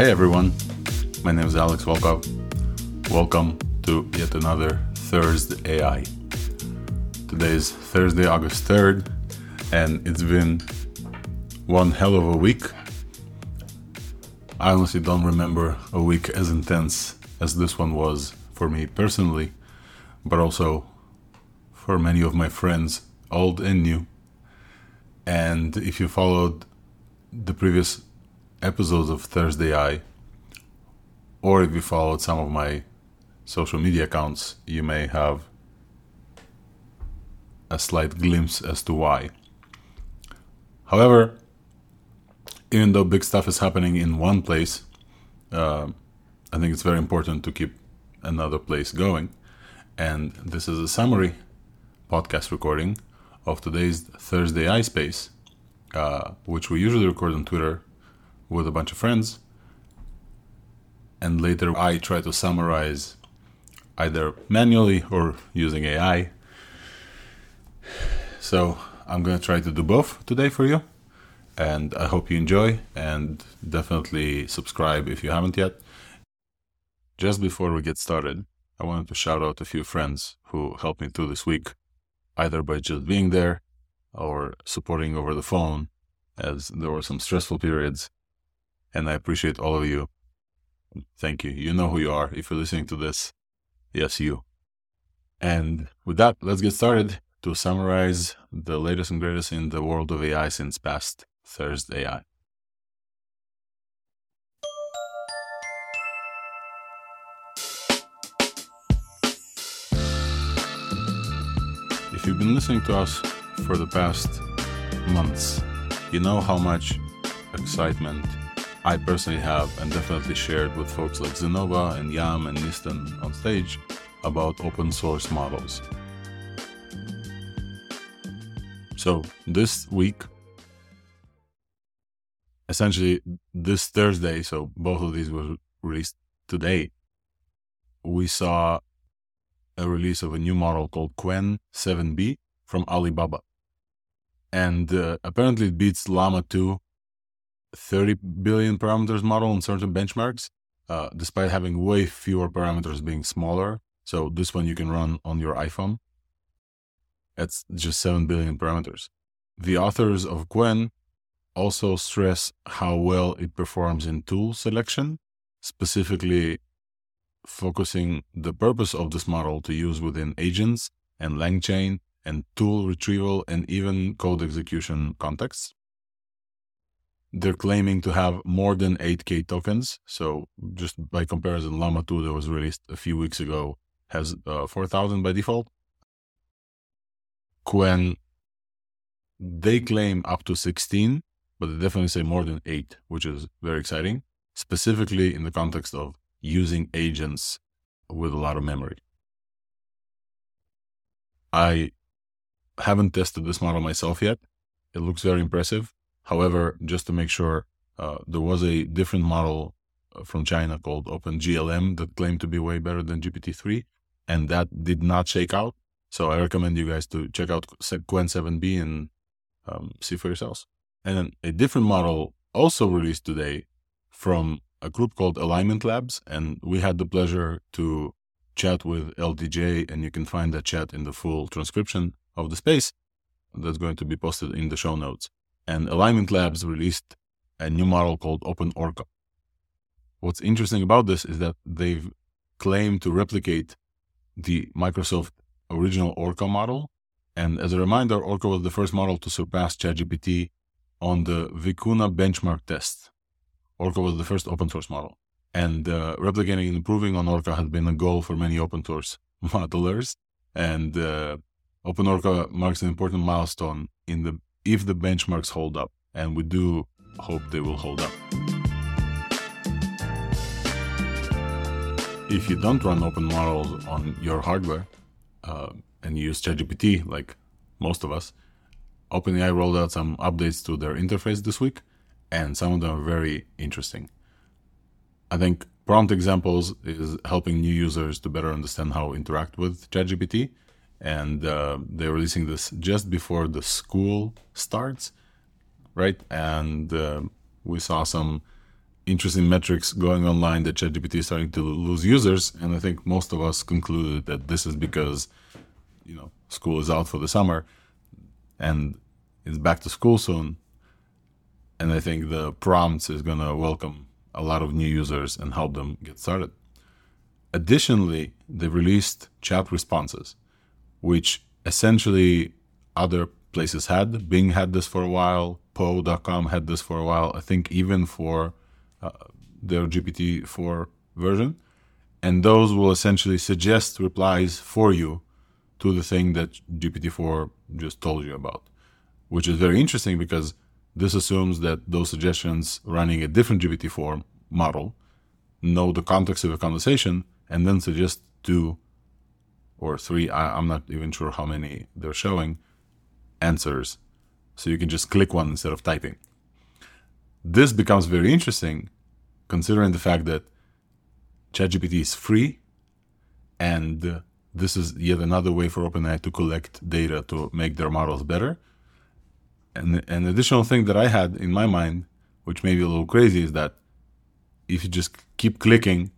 Hey everyone, my name is Alex Volkov. Welcome to yet another ThursdAI. Today is Thursday, August 3rd, and it's been one hell of a week. I honestly don't remember a week as intense as this one was for me personally, but also for many of my friends, old and new. And if you followed the previous episodes of ThursdAI, or if you followed some of my social media accounts, you may have a slight glimpse as to why. However, even though big stuff is happening in one place, uh, I think it's very important to keep another place going. And this is a summary podcast recording of today's ThursdAI Space, uh, which we usually record on Twitter with a bunch of friends. And later I try to summarize either manually or using AI. So I'm going to try to do both today for you. And I hope you enjoy and definitely subscribe if you haven't yet. Just before we get started, I wanted to shout out a few friends who helped me through this week, either by just being there or supporting over the phone, as there were some stressful periods and I appreciate all of you. Thank you. You know who you are if you're listening to this. Yes, you. And with that, let's get started to summarize the latest and greatest in the world of AI since past Thursday. If you've been listening to us for the past months, you know how much excitement I personally have and definitely shared with folks like Xenova and Yam and Nisten on stage about open source models. So this week, essentially this Thursday, so both of these were released today, we saw a release of a new model called Qwen 7B from Alibaba. And uh, apparently it beats Llama 2 30 billion parameters model on certain benchmarks, uh, despite having way fewer parameters being smaller. So this one you can run on your iPhone. It's just 7 billion parameters. The authors of Qwen also stress how well it performs in tool selection, specifically focusing the purpose of this model to use within agents and LangChain and tool retrieval and even code execution contexts. They're claiming to have more than 8K tokens. So, just by comparison, Llama 2 that was released a few weeks ago has uh, 4,000 by default. Qwen, they claim up to 16, but they definitely say more than 8, which is very exciting, specifically in the context of using agents with a lot of memory. I haven't tested this model myself yet. It looks very impressive. However, just to make sure, uh, there was a different model uh, from China called OpenGLM that claimed to be way better than GPT-3, and that did not shake out. So I recommend you guys to check out Qwen 7B and um, see for yourselves. And then a different model also released today from a group called Alignment Labs, and we had the pleasure to chat with LDJ, and you can find that chat in the full transcription of the space that's going to be posted in the show notes and Alignment Labs released a new model called Open Orca. What's interesting about this is that they've claimed to replicate the Microsoft original Orca model. And as a reminder, Orca was the first model to surpass ChatGPT on the Vicuna benchmark test. Orca was the first open source model. And uh, replicating and improving on Orca has been a goal for many open source modelers. And uh, OpenOrca marks an important milestone in the if the benchmarks hold up. And we do hope they will hold up. If you don't run open models on your hardware uh, and use ChatGPT, like most of us, OpenAI rolled out some updates to their interface this week, and some of them are very interesting. I think prompt examples is helping new users to better understand how to interact with ChatGPT and uh, they're releasing this just before the school starts, right? And uh, we saw some interesting metrics going online that ChatGPT is starting to lose users, and I think most of us concluded that this is because you know school is out for the summer and it's back to school soon, and I think the prompts is to welcome a lot of new users and help them get started. Additionally, they released chat responses, which essentially other places had. Bing had this for a while. Poe.com had this for a while. I think even for uh, their GPT-4 version. And those will essentially suggest replies for you to the thing that GPT-4 just told you about, which is very interesting because this assumes that those suggestions running a different GPT-4 model know the context of a conversation and then suggest two or three, I, I'm not even sure how many they're showing, answers. So you can just click one instead of typing. This becomes very interesting considering the fact that ChatGPT is free and this is yet another way for OpenAI to collect data to make their models better. And an additional thing that I had in my mind, which may be a little crazy, is that if you just keep clicking,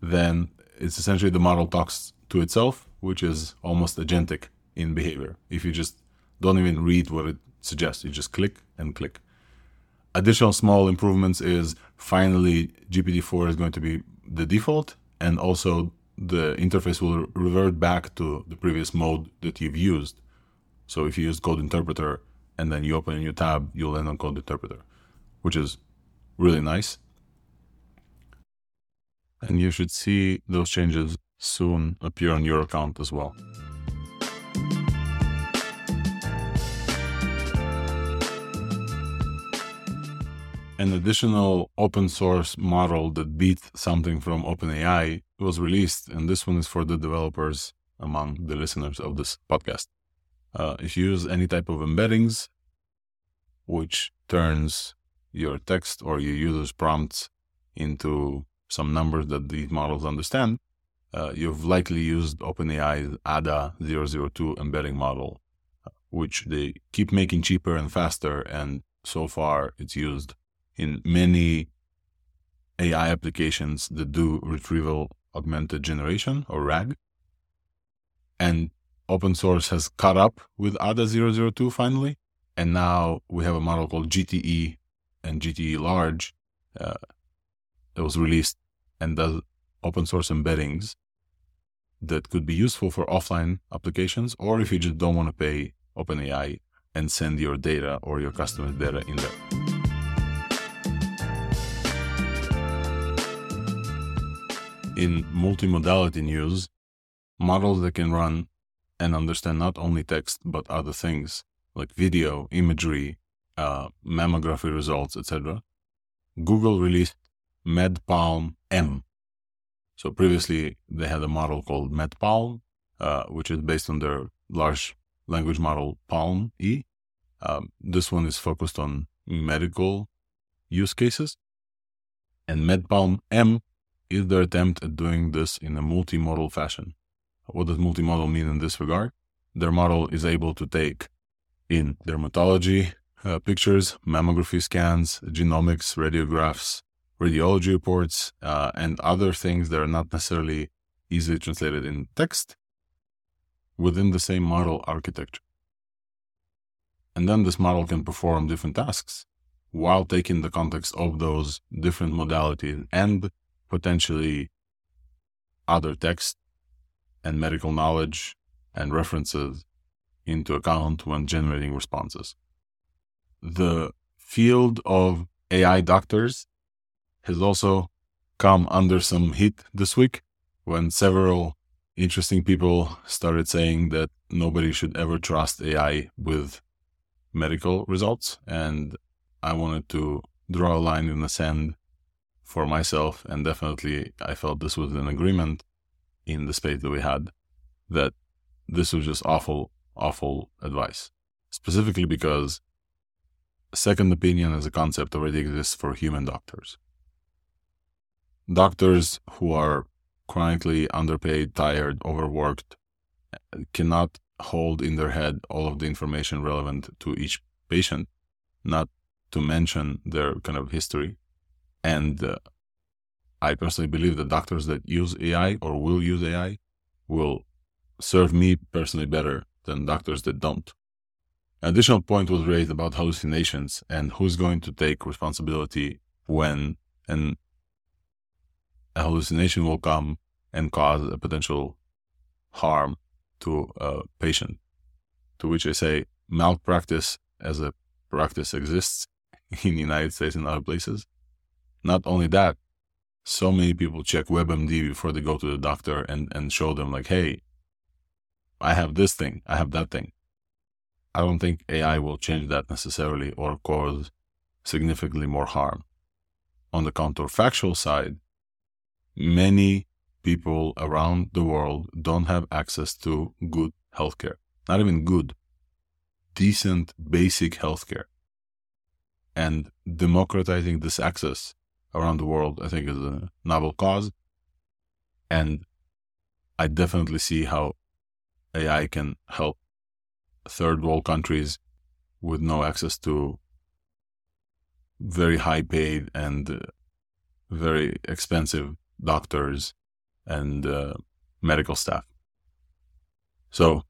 then it's essentially the model talks to itself, which is almost agentic in behavior. If you just don't even read what it suggests, you just click and click. Additional small improvements is finally GPT-4 is going to be the default, and also the interface will revert back to the previous mode that you've used. So if you use Code Interpreter and then you open a new tab, you'll end on Code Interpreter, which is really nice. And you should see those changes soon appear on your account as well. An additional open source model that beat something from OpenAI was released, and this one is for the developers among the listeners of this podcast. Uh, if you use any type of embeddings, which turns your text or your user's prompts into some numbers that these models understand, uh, you've likely used OpenAI's ADA 002 embedding model, which they keep making cheaper and faster. And so far, it's used in many AI applications that do retrieval augmented generation or RAG. And open source has caught up with ADA 002 finally. And now we have a model called GTE and GTE Large uh, that was released and does open source embeddings that could be useful for offline applications, or if you just don't want to pay OpenAI and send your data or your customer's data in there. in multimodality news, models that can run and understand not only text but other things like video, imagery, uh, mammography results, etc. Google released MedPalm M. So previously they had a model called MedPalm, uh, which is based on their large language model Palm E. Um, this one is focused on medical use cases. And MedPalm M is their attempt at doing this in a multimodal fashion. What does multimodal mean in this regard? Their model is able to take in dermatology uh, pictures, mammography scans, genomics, radiographs, radiology reports, uh, and other things that are not necessarily easily translated in text within the same model architecture. And then this model can perform different tasks while taking the context of those different modalities and potentially other text and medical knowledge and references into account when generating responses. The field of AI doctors has also come under some heat this week when several interesting people started saying that nobody should ever trust AI with medical results. And I wanted to draw a line in the sand for myself, and definitely I felt this was an agreement in the space that we had that this was just awful, awful advice. Specifically because second opinion as a concept already exists for human doctors. Doctors who are chronically underpaid, tired, overworked, cannot hold in their head all of the information relevant to each patient, not to mention their kind of history And uh, I personally believe that doctors that use AI or will use AI will serve me personally better than doctors that don't. An additional point was raised about hallucinations and who's going to take responsibility when an a hallucination will come and cause a potential harm to a patient. To which I say malpractice as a practice exists in the United States and other places. Not only that, so many people check WebMD before they go to the doctor and, and show them like, hey, I have this thing, I have that thing. I don't think AI will change that necessarily or cause significantly more harm. On the counterfactual side, many people around the world don't have access to good healthcare. Not even good, decent, basic healthcare. And democratizing this access around the world, I think, is a novel cause. And I definitely see how AI can help third world countries with no access to very high paid and uh, very expensive doctors and uh, medical staff. So,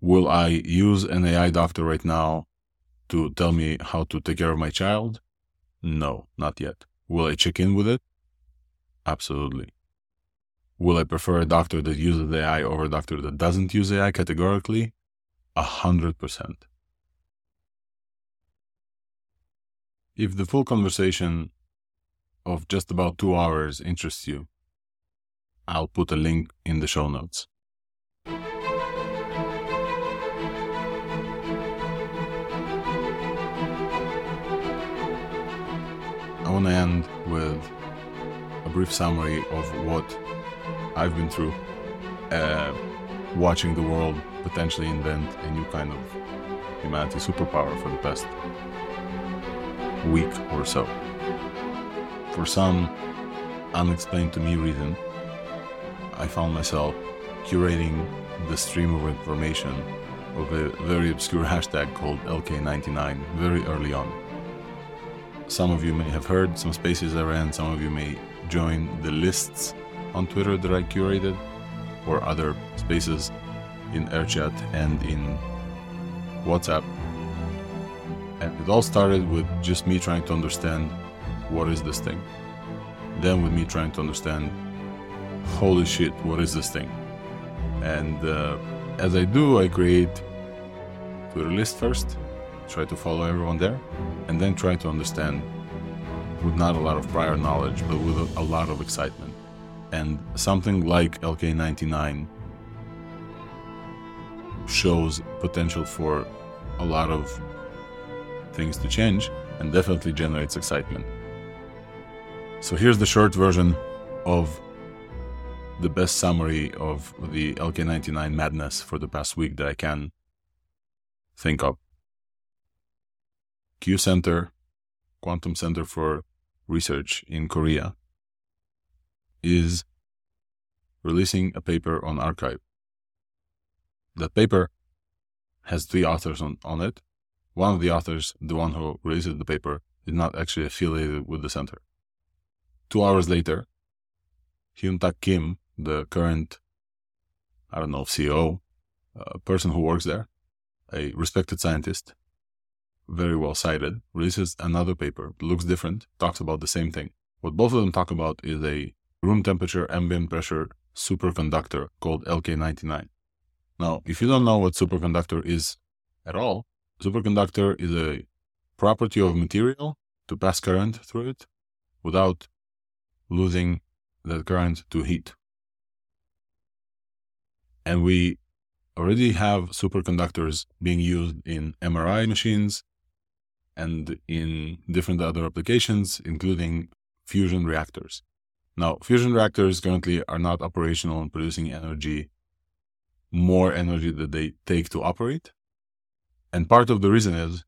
will I use an AI doctor right now to tell me how to take care of my child? No, not yet. Will I check in with it? Absolutely. Will I prefer a doctor that uses AI over a doctor that doesn't use AI categorically? A hundred percent. If the full conversation of just about two hours interests you, I'll put a link in the show notes. I want to end with a brief summary of what I've been through uh, watching the world potentially invent a new kind of humanity superpower for the past week or so. For some unexplained to me reason, I found myself curating the stream of information of a very obscure hashtag called LK99 very early on. Some of you may have heard some spaces I ran, some of you may join the lists on Twitter that I curated or other spaces in AirChat and in WhatsApp. And it all started with just me trying to understand what is this thing. Then with me trying to understand holy shit, what is this thing? And uh, as I do, I create Twitter list first, try to follow everyone there, and then try to understand with not a lot of prior knowledge, but with a, a lot of excitement. And something like LK99 shows potential for a lot of things to change and definitely generates excitement. So here's the short version of the best summary of the LK99 madness for the past week that I can think of. Q Center, Quantum Center for Research in Korea, is releasing a paper on arXiv. That paper has three authors on, on it. One of the authors, the one who released the paper, is not actually affiliated with the center. Two hours later, Hyun Tak Kim the current, I don't know, CEO, a person who works there, a respected scientist, very well cited, releases another paper, looks different, talks about the same thing. What both of them talk about is a room temperature ambient pressure superconductor called LK99. Now, if you don't know what superconductor is at all, superconductor is a property of material to pass current through it without losing that current to heat. And we already have superconductors being used in MRI machines and in different other applications, including fusion reactors. Now, fusion reactors currently are not operational and producing energy, more energy that they take to operate. And part of the reason is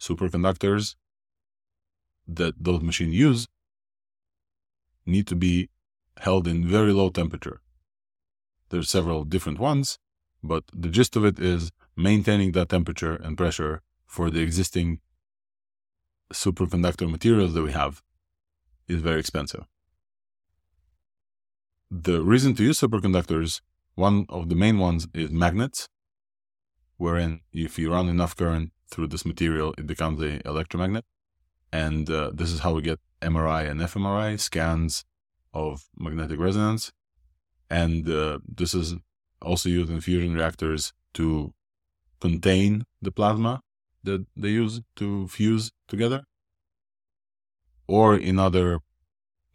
superconductors that those machines use need to be held in very low temperature. There are several different ones, but the gist of it is maintaining that temperature and pressure for the existing superconductor materials that we have is very expensive. The reason to use superconductors, one of the main ones is magnets, wherein if you run enough current through this material, it becomes a electromagnet. And uh, this is how we get MRI and fMRI scans of magnetic resonance. And uh, this is also used in fusion reactors to contain the plasma that they use to fuse together, or in other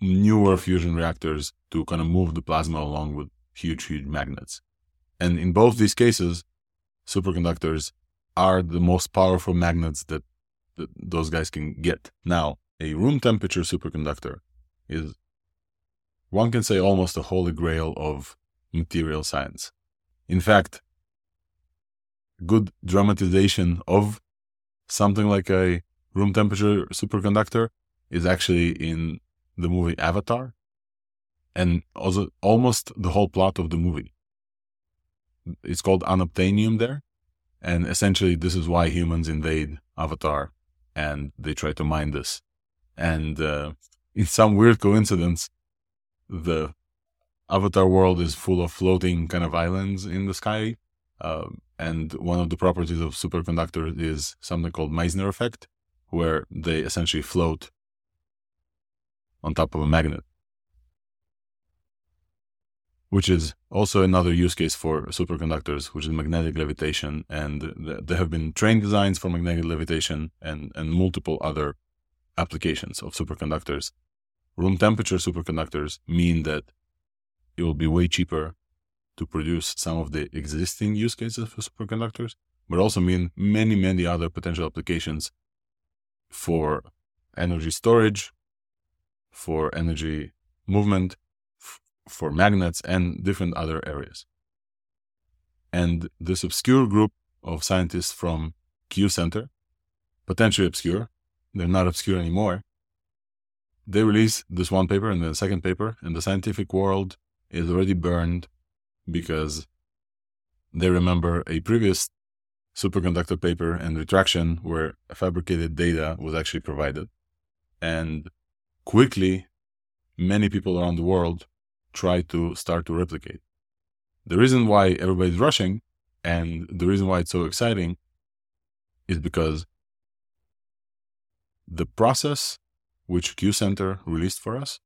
newer fusion reactors to kind of move the plasma along with huge, huge magnets. And in both these cases, superconductors are the most powerful magnets that, that those guys can get. Now, a room temperature superconductor is, one can say, almost a holy grail of material science. In fact, good dramatization of something like a room temperature superconductor is actually in the movie Avatar and also almost the whole plot of the movie. It's called unobtainium there. And essentially, this is why humans invade Avatar and they try to mine this. And uh, in some weird coincidence, the Avatar world is full of floating kind of islands in the sky. Uh, and one of the properties of superconductors is something called Meissner effect, where they essentially float on top of a magnet, which is also another use case for superconductors, which is magnetic levitation. And there have been train designs for magnetic levitation and, and multiple other applications of superconductors. Room temperature superconductors mean that it will be way cheaper to produce some of the existing use cases for superconductors, but also mean many, many other potential applications for energy storage, for energy movement, f- for magnets, and different other areas. And this obscure group of scientists from Q Center, potentially obscure, they're not obscure anymore. They release this one paper and the second paper, and the scientific world is already burned because they remember a previous superconductor paper and retraction where fabricated data was actually provided. And quickly, many people around the world try to start to replicate. The reason why everybody's rushing and the reason why it's so exciting is because the process which Q Center released for us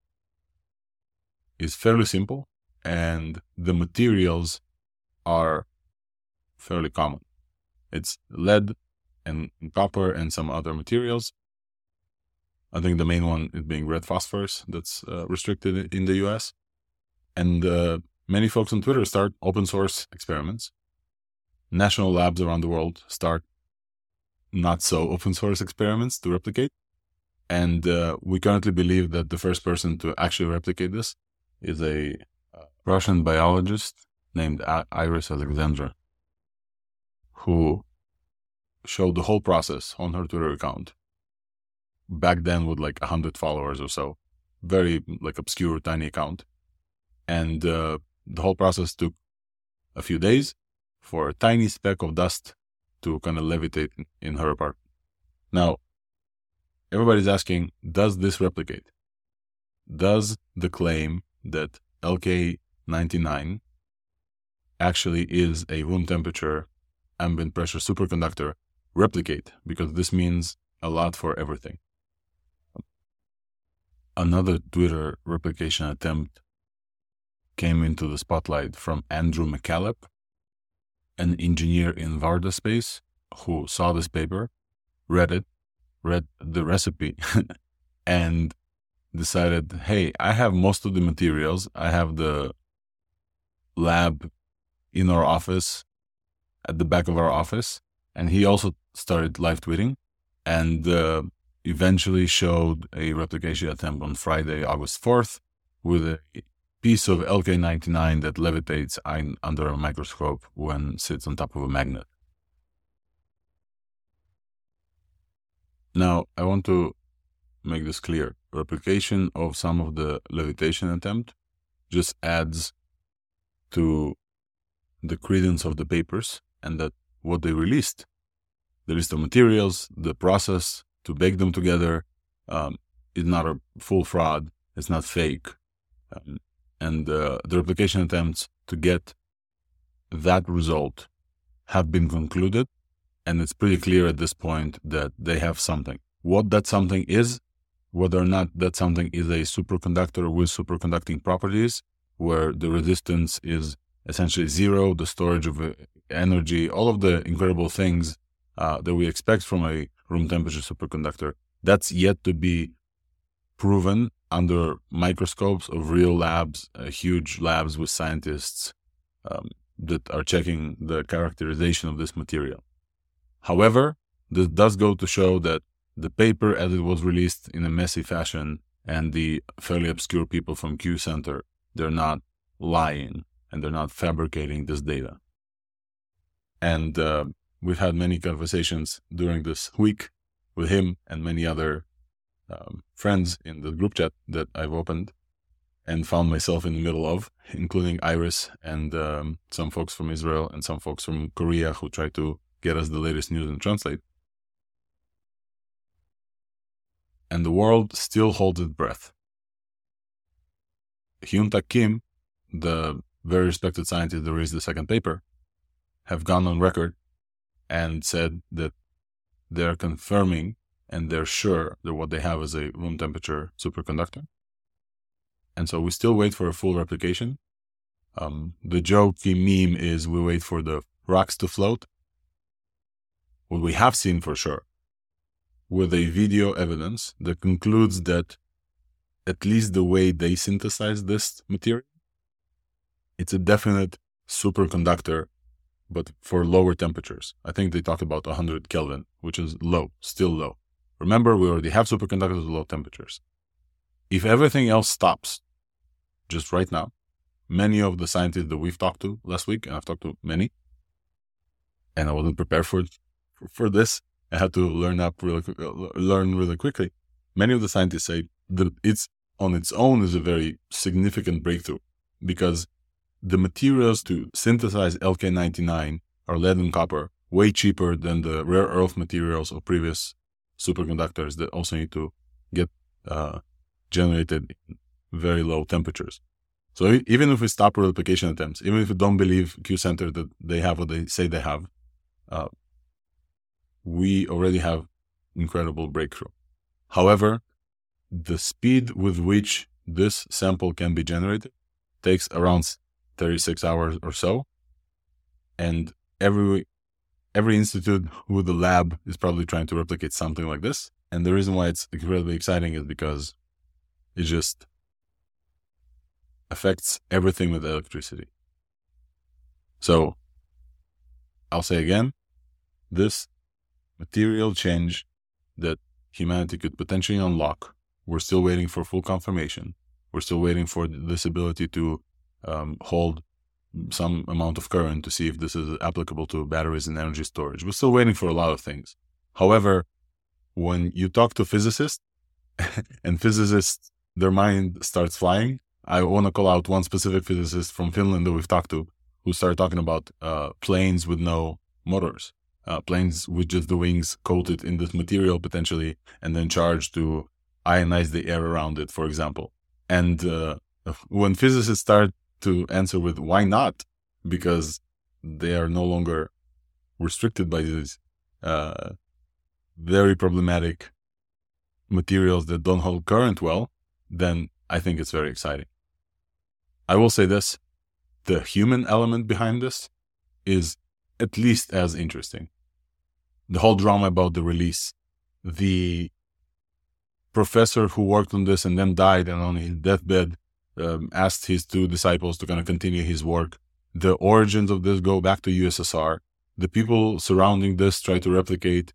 is fairly simple and the materials are fairly common. It's lead and copper and some other materials. I think the main one is being red phosphorus that's uh, restricted in the US. And uh, many folks on Twitter start open source experiments. National labs around the world start not so open source experiments to replicate. And uh, we currently believe that the first person to actually replicate this is a Russian biologist named Iris Alexandra, who showed the whole process on her Twitter account. Back then, with like a hundred followers or so, very like obscure, tiny account, and uh, the whole process took a few days for a tiny speck of dust to kind of levitate in her apartment. Now, everybody's asking, does this replicate? Does the claim that LK 99 actually is a room temperature ambient pressure superconductor replicate because this means a lot for everything. Another Twitter replication attempt came into the spotlight from Andrew McCalip, an engineer in Varda Space who saw this paper, read it, read the recipe, and decided, hey, I have most of the materials. I have the lab in our office, at the back of our office. And he also started live tweeting and uh, eventually showed a replication attempt on Friday, August 4th, with a piece of LK99 that levitates under a microscope when sits on top of a magnet. Now, I want to make this clear. Replication of some of the levitation attempt just adds to the credence of the papers and that what they released, the list of materials, the process to bake them together um, is not a full fraud. It's not fake. Um, and uh, the replication attempts to get that result have been concluded. And it's pretty clear at this point that they have something. What that something is, whether or not that something is a superconductor with superconducting properties, where the resistance is essentially zero, the storage of uh, energy, all of the incredible things uh, that we expect from a room temperature superconductor, that's yet to be proven under microscopes of real labs, uh, huge labs with scientists um, that are checking the characterization of this material. However, this does go to show that the paper, as it was released in a messy fashion, and the fairly obscure people from Q Center, they're not lying and they're not fabricating this data. And uh, we've had many conversations during this week with him and many other um, friends in the group chat that I've opened and found myself in the middle of, including Iris and um, some folks from Israel and some folks from Korea who try to get us the latest news and translate. And the world still holds its breath. Hyun Tak Kim, the very respected scientist who raised the second paper, have gone on record and said that they're confirming and they're sure that what they have is a room temperature superconductor. And so we still wait for a full replication. Um, the jokey meme is we wait for the rocks to float. What we have seen for sure, with a video evidence that concludes that at least the way they synthesize this material, it's a definite superconductor, but for lower temperatures. I think they talked about 100 Kelvin, which is low, still low. Remember, we already have superconductors at low temperatures. If everything else stops, just right now, many of the scientists that we've talked to last week, and I've talked to many, and I wasn't prepared for for this. I had to learn up really learn really quickly. Many of the scientists say that it's on its own is a very significant breakthrough because the materials to synthesize LK99 are lead and copper, way cheaper than the rare earth materials of previous superconductors that also need to get uh, generated in very low temperatures. So even if we stop replication attempts, even if we don't believe Q Center that they have what they say they have, uh, we already have incredible breakthrough. However, the speed with which this sample can be generated takes around 36 hours or so. And every every institute with a lab is probably trying to replicate something like this. And the reason why it's incredibly exciting is because it just affects everything with electricity. So I'll say again, this material change that humanity could potentially unlock, we're still waiting for full confirmation. We're still waiting for this ability to um, hold some amount of current to see if this is applicable to batteries and energy storage. We're still waiting for a lot of things. However, when you talk to physicists and physicists, their mind starts flying. I want to call out one specific physicist from Finland that we've talked to who started talking about uh, planes with no motors, uh, planes with just the wings coated in this material potentially, and then charged to ionize the air around it, for example. And uh, when physicists start to answer with why not because they are no longer restricted by these uh, very problematic materials that don't hold current well, then I think it's very exciting. I will say this the human element behind this is at least as interesting. The whole drama about the release, the professor who worked on this and then died and on his deathbed um, asked his two disciples to kind of continue his work. The origins of this go back to USSR. The people surrounding this try to replicate.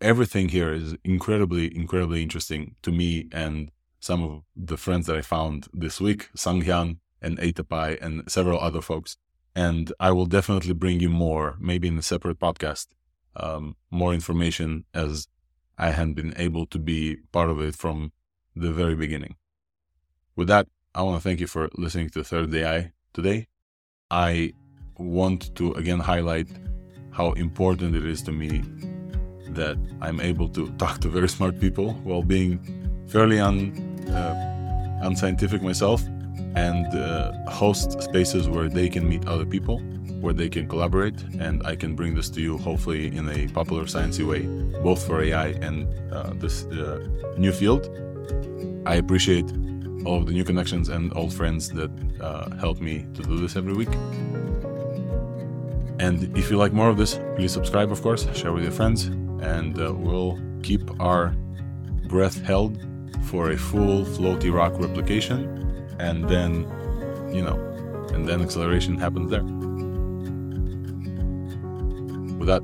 Everything here is incredibly, incredibly interesting to me and some of the friends that I found this week, Sanghyun and Eitapai and several other folks. And I will definitely bring you more, maybe in a separate podcast, um, more information as I hadn't been able to be part of it from the very beginning. With that, I want to thank you for listening to ThursdAI today. I want to again highlight how important it is to me that I'm able to talk to very smart people while being fairly un, uh, unscientific myself and uh, host spaces where they can meet other people, where they can collaborate, and I can bring this to you hopefully in a popular sciencey way, both for AI and uh, this uh, new field. I appreciate all of the new connections and old friends that uh, help me to do this every week. And if you like more of this, please subscribe, of course, share with your friends, and uh, we'll keep our breath held for a full floaty rock replication. And then, you know, and then acceleration happens there. With that,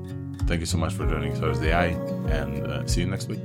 thank you so much for joining ThursdAI, and uh, see you next week.